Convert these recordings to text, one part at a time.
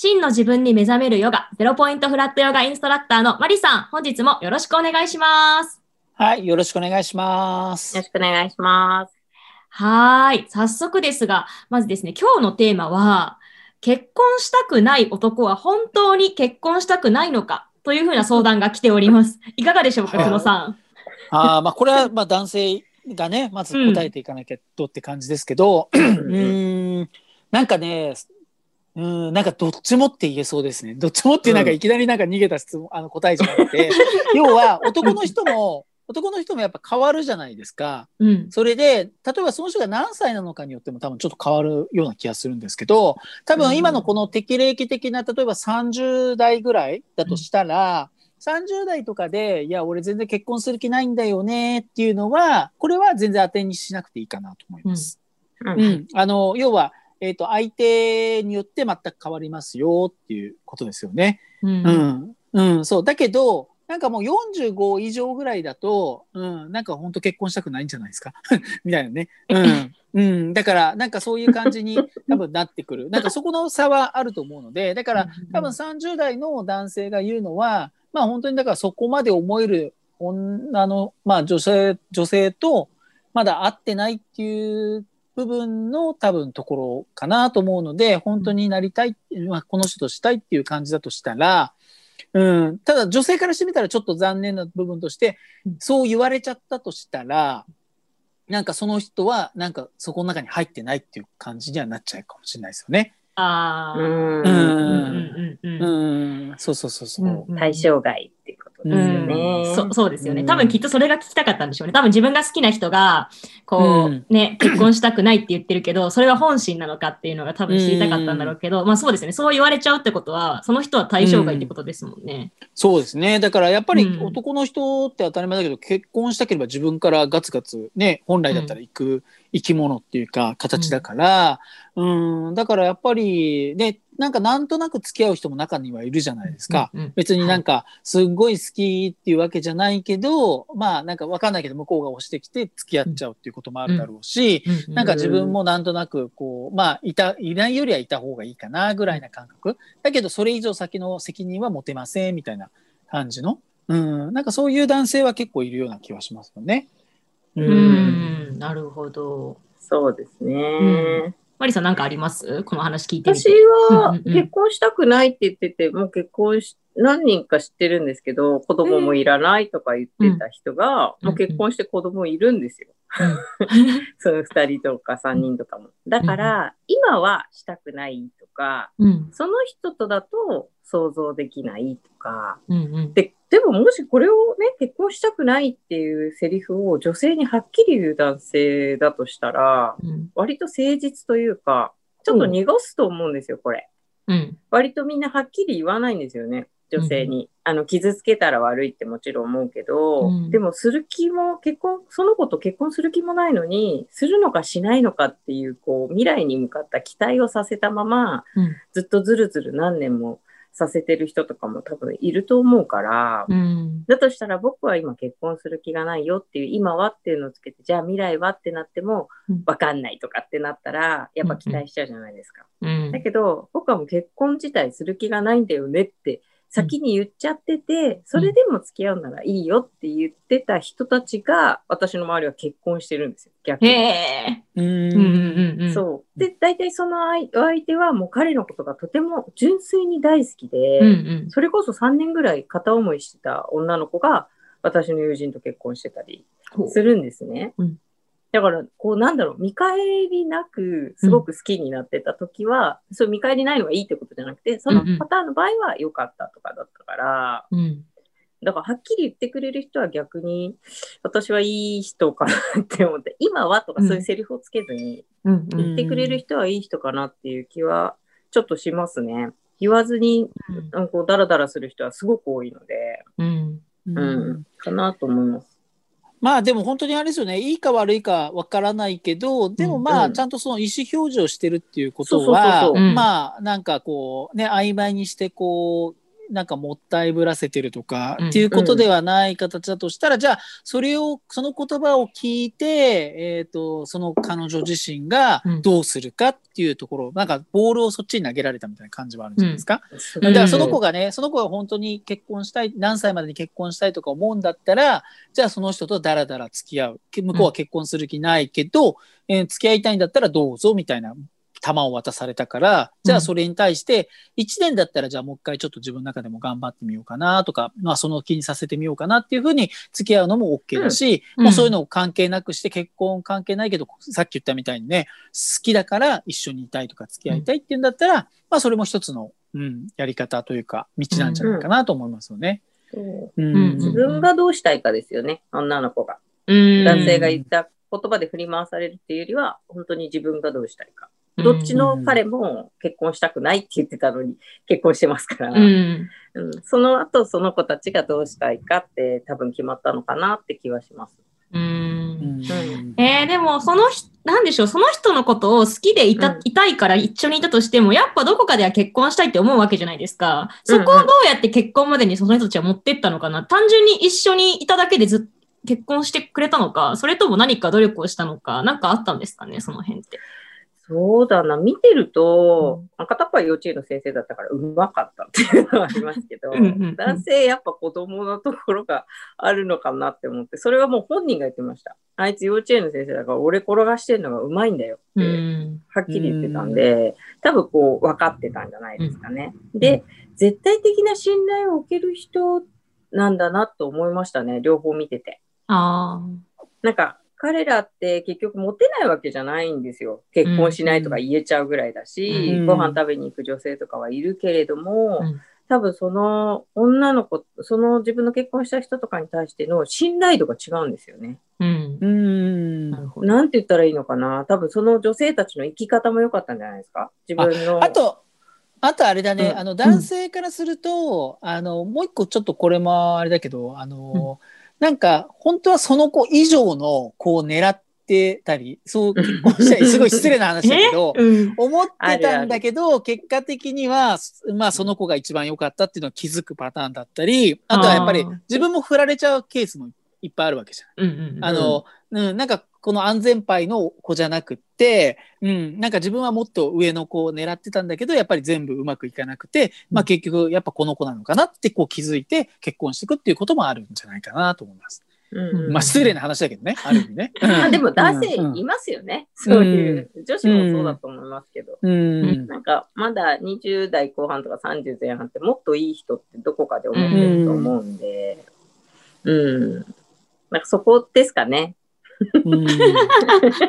真の自分に目覚めるヨガ、ゼロポイントフラットヨガインストラクターのマリさん、本日もよろしくお願いします。はい、よろしくお願いします。よろしくお願いします。はい。早速ですが、まずですね、今日のテーマは、結婚したくない男は本当に結婚したくないのかというふうな相談が来ております。いかがでしょうか、久野さん。あまあ、これはまあ男性がね、まず答えていかなきゃとって感じですけど、うん、なんかね、うん、なんかどっちもって言えそうですね。どっちもってなんかいきなりなんか逃げた質問、あの答えじゃなくて、要は男の人も、男の人もやっぱ変わるじゃないですか。うん、それで、例えばその人が何歳なのかによっても多分ちょっと変わるような気がするんですけど、多分今のこの適齢期的な、例えば30代ぐらいだとしたら、30代とかで、いや、俺全然結婚する気ないんだよねっていうのは、これは全然当てにしなくていいかなと思います。うん。うん、あの、要は、えっ、ー、と、相手によって全く変わりますよっていうことですよね。うん。うん、うん、そう。だけど、なんかもう45以上ぐらいだと、うん、なんか本当結婚したくないんじゃないですか？みたいなね。うん。うん。だから、なんかそういう感じに 多分なってくる。なんかそこの差はあると思うので、だから多分30代の男性が言うのは、まあ本当にだからそこまで思える女の、まあ女性、女性とまだ会ってないっていう部分の多分ところかなと思うので、本当になりたい、まあ、この人としたいっていう感じだとしたら、うん、ただ女性からしてみたらちょっと残念な部分として、そう言われちゃったとしたら、なんかその人はなんかそこの中に入ってないっていう感じにはなっちゃうかもしれないですよね。ああ。うん。うん。うん。そうそうそうそう。対象外っていうことですよね。うん、そそうですよね。多分きっとそれが聞きたかったんでしょうね。多分自分が好きな人が、こう、ね、結婚したくないって言ってるけど、それが本心なのかっていうのが多分知りたかったんだろうけど、まあそうですね。そう言われちゃうってことは、その人は対象外ってことですもんね。そうですね。だからやっぱり男の人って当たり前だけど、結婚したければ自分からガツガツね、本来だったら行く生き物っていうか形だから、うん、だからやっぱり、ね、なんかなんとなく付き合う人も中にはいるじゃないですか。うんうん、別になんかすっごい好きっていうわけじゃないけど、はい、まあなんかわかんないけど向こうが押してきて付き合っちゃうっていうこともあるだろうし、うん、なんか自分もなんとなくこう、まあいた、いないよりはいた方がいいかなぐらいな感覚。だけどそれ以上先の責任は持てませんみたいな感じの。うん、なんかそういう男性は結構いるような気はしますよね。うん、なるほど。そうですね。マリさん何かあります？この話聞いてみて。私は結婚したくないって言ってて、もう結婚し、何人か知ってるんですけど、子供もいらないとか言ってた人が、もう結婚して子供いるんですよ。その2人とか3人とかも。だから、今はしたくないとか、その人とだと想像できないとか、ででももしこれをね、結婚したくないっていうセリフを女性にはっきり言う男性だとしたら、うん、割と誠実というか、ちょっと濁すと思うんですよ、これ。うん、割とみんなはっきり言わないんですよね、女性に。うん、あの、傷つけたら悪いってもちろん思うけど、うん、でもする気も、結婚、その子と結婚する気もないのに、するのかしないのかっていう、こう、未来に向かった期待をさせたまま、ずっとずるずる何年もさせてる人とかも多分いると思うから、うん、だとしたら僕は今結婚する気がないよっていう今はっていうのをつけてじゃあ未来はってなっても分かんないとかってなったらやっぱ期待しちゃうじゃないですか。うん、だけど僕はもう結婚自体する気がないんだよねって先に言っちゃってて、それでも付き合うならいいよって言ってた人たちが、私の周りは結婚してるんですよ、逆に。へー。そう。で、大体その相手はもう彼のことがとても純粋に大好きで、うんうん、それこそ3年ぐらい片思いしてた女の子が、私の友人と結婚してたりするんですね。うんだから、こうなんだろう、見返りなく、すごく好きになってた時は、うん、そう見返りないのがいいってことじゃなくて、そのパターンの場合は良かったとかだったから、うん、だからはっきり言ってくれる人は逆に、私はいい人かなって思って、今はとかそういうセリフをつけずに、言ってくれる人はいい人かなっていう気は、ちょっとしますね。言わずに、うん、こうダラダラする人はすごく多いので、うん。うん、かなと思います。まあでも本当にあれですよね。いいか悪いかわからないけどでもまあうん。ちゃんとその意思表示をしてるっていうことはまあなんかこうね曖昧にしてこうなんかもったいぶらせてるとかうんっていうことではない形だとしたら、じゃあそれをその言葉を聞いて、えー、とその彼女自身がどうするかっていうところ、なんかボールをそっちに投げられたみたいな感じはあるんじゃないですか？だからその子がね、その子が本当に結婚したい、何歳までに結婚したいとか思うんだったら、じゃあその人とダラダラ付き合う。け向こうは結婚する気ないけど、えー付き合いたいんだったらどうぞみたいな玉を渡されたから、じゃあそれに対して、1年だったらじゃあもう一回ちょっと自分の中でも頑張ってみようかなとか、まあその気にさせてみようかなっていうふうに付き合うのも OK だし、うん。もうそういうのを関係なくして結婚関係ないけど、さっき言ったみたいにね、好きだから一緒にいたいとか付き合いたいっていうんだったら、まあそれも一つの、うん、やり方というか道なんじゃないかなと思いますよね。そう。うんうん。自分がどうしたいかですよね、女の子が。うん。男性が言った言葉で振り回されるっていうよりは、本当に自分がどうしたいか。どっちの彼も結婚したくないって言ってたのに結婚してますから、うん。うんその後その子たちがどうしたいかって多分決まったのかなって気はします。うん。うん。えー、でも、その人、なんでしょう、その人のことを好きでいた、うん。いたいから一緒にいたとしても、やっぱどこかでは結婚したいって思うわけじゃないですか。そこをどうやって結婚までにその人たちは持ってったのかな？単純に一緒にいただけでずっと結婚してくれたのか、それとも何か努力をしたのか、なんかあったんですかね、その辺って。そうだな、見てると、片っぽは幼稚園の先生だったからうまかったっていうのはありますけどうんうんうん、男性やっぱ子供のところがあるのかなって思って、それはもう本人が言ってました。あいつ幼稚園の先生だから俺転がしてるのがうまいんだようって、ん。はっきり言ってたんで、多分こう分かってたんじゃないですかね。で、絶対的な信頼を受ける人なんだなと思いましたね、両方見てて。あなんか彼らって結局モテないわけじゃないんですよ。結婚しないとか言えちゃうぐらいだし、うんご飯食べに行く女性とかはいるけれども、うん多分その女の子、その自分の結婚した人とかに対しての信頼度が違うんですよね。あ。うんう。んなるほど。なんて言ったらいいのかな多分その女性たちの生き方も良かったんじゃないですか？自分の。あと、あとあれだね、うんあの男性からすると、あのもう一個ちょっとこれもあれだけど、あの、なんか本当はその子以上の子を狙ってたり、そう結婚したり、すごい失礼な話だけど、うん。思ってたんだけど、結果的には、まあその子が一番良かったっていうのを気づくパターンだったり、あとはやっぱり自分も振られちゃうケースもいっぱいあるわけじゃん。うんうん。あの、うん、なんかこの安全牌の子じゃなくって、うん、なんか自分はもっと上の子を狙ってたんだけど、やっぱり全部うまくいかなくて、まあ結局やっぱこの子なのかなってこう気づいて結婚していくっていうこともあるんじゃないかなと思います。うんまあ失礼な話だけどね、ある意味ね。まあでも男性うんいますよね。そういう。女子もそうだと思いますけど。うん。なんかまだ20代後半とか30前半ってもっといい人ってどこかで思ってると思うんで、うん。なんかそこですかね。うん。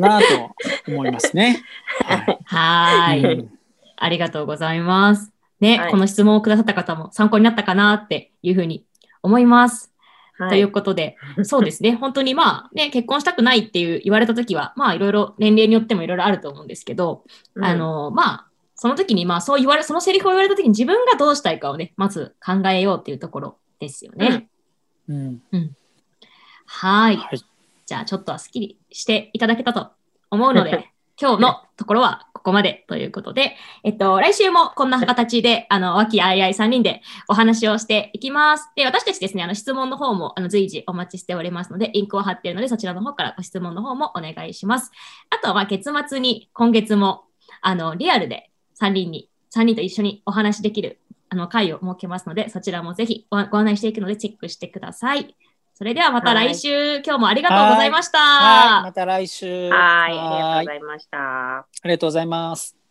なあと思いますね。はい。はーい。うんありがとうございます。ね、はいこの質問をくださった方も参考になったかなっていうふうに思います。はということで、そうですね、本当にまあね、結婚したくないっていう言われたときは、まあいろいろ年齢によってもいろいろあると思うんですけど、うんあの、まあ、その時にまあそう言われ、そのセリフを言われた時に自分がどうしたいかをね、まず考えようっていうところですよね。うん。はい。はい。じゃあちょっとはスッキリしていただけたと思うので、今日のところはここまでということで、えっと、来週もこんな形で、あの、和気あいあい3人でお話をしていきます。で、私たちですね、あの、質問の方も、あの、随時お待ちしておりますので、リンクを貼っているので、そちらの方からご質問の方もお願いします。あとは、まあ、月末に、今月も、あの、リアルで3人に、3人と一緒にお話しできる、あの、会を設けますので、そちらもぜひごご案内していくので、チェックしてください。それではまた来週、今日もありがとうございました。はい。また来週。はい、ありがとうごはいざいました。ありがとうございます。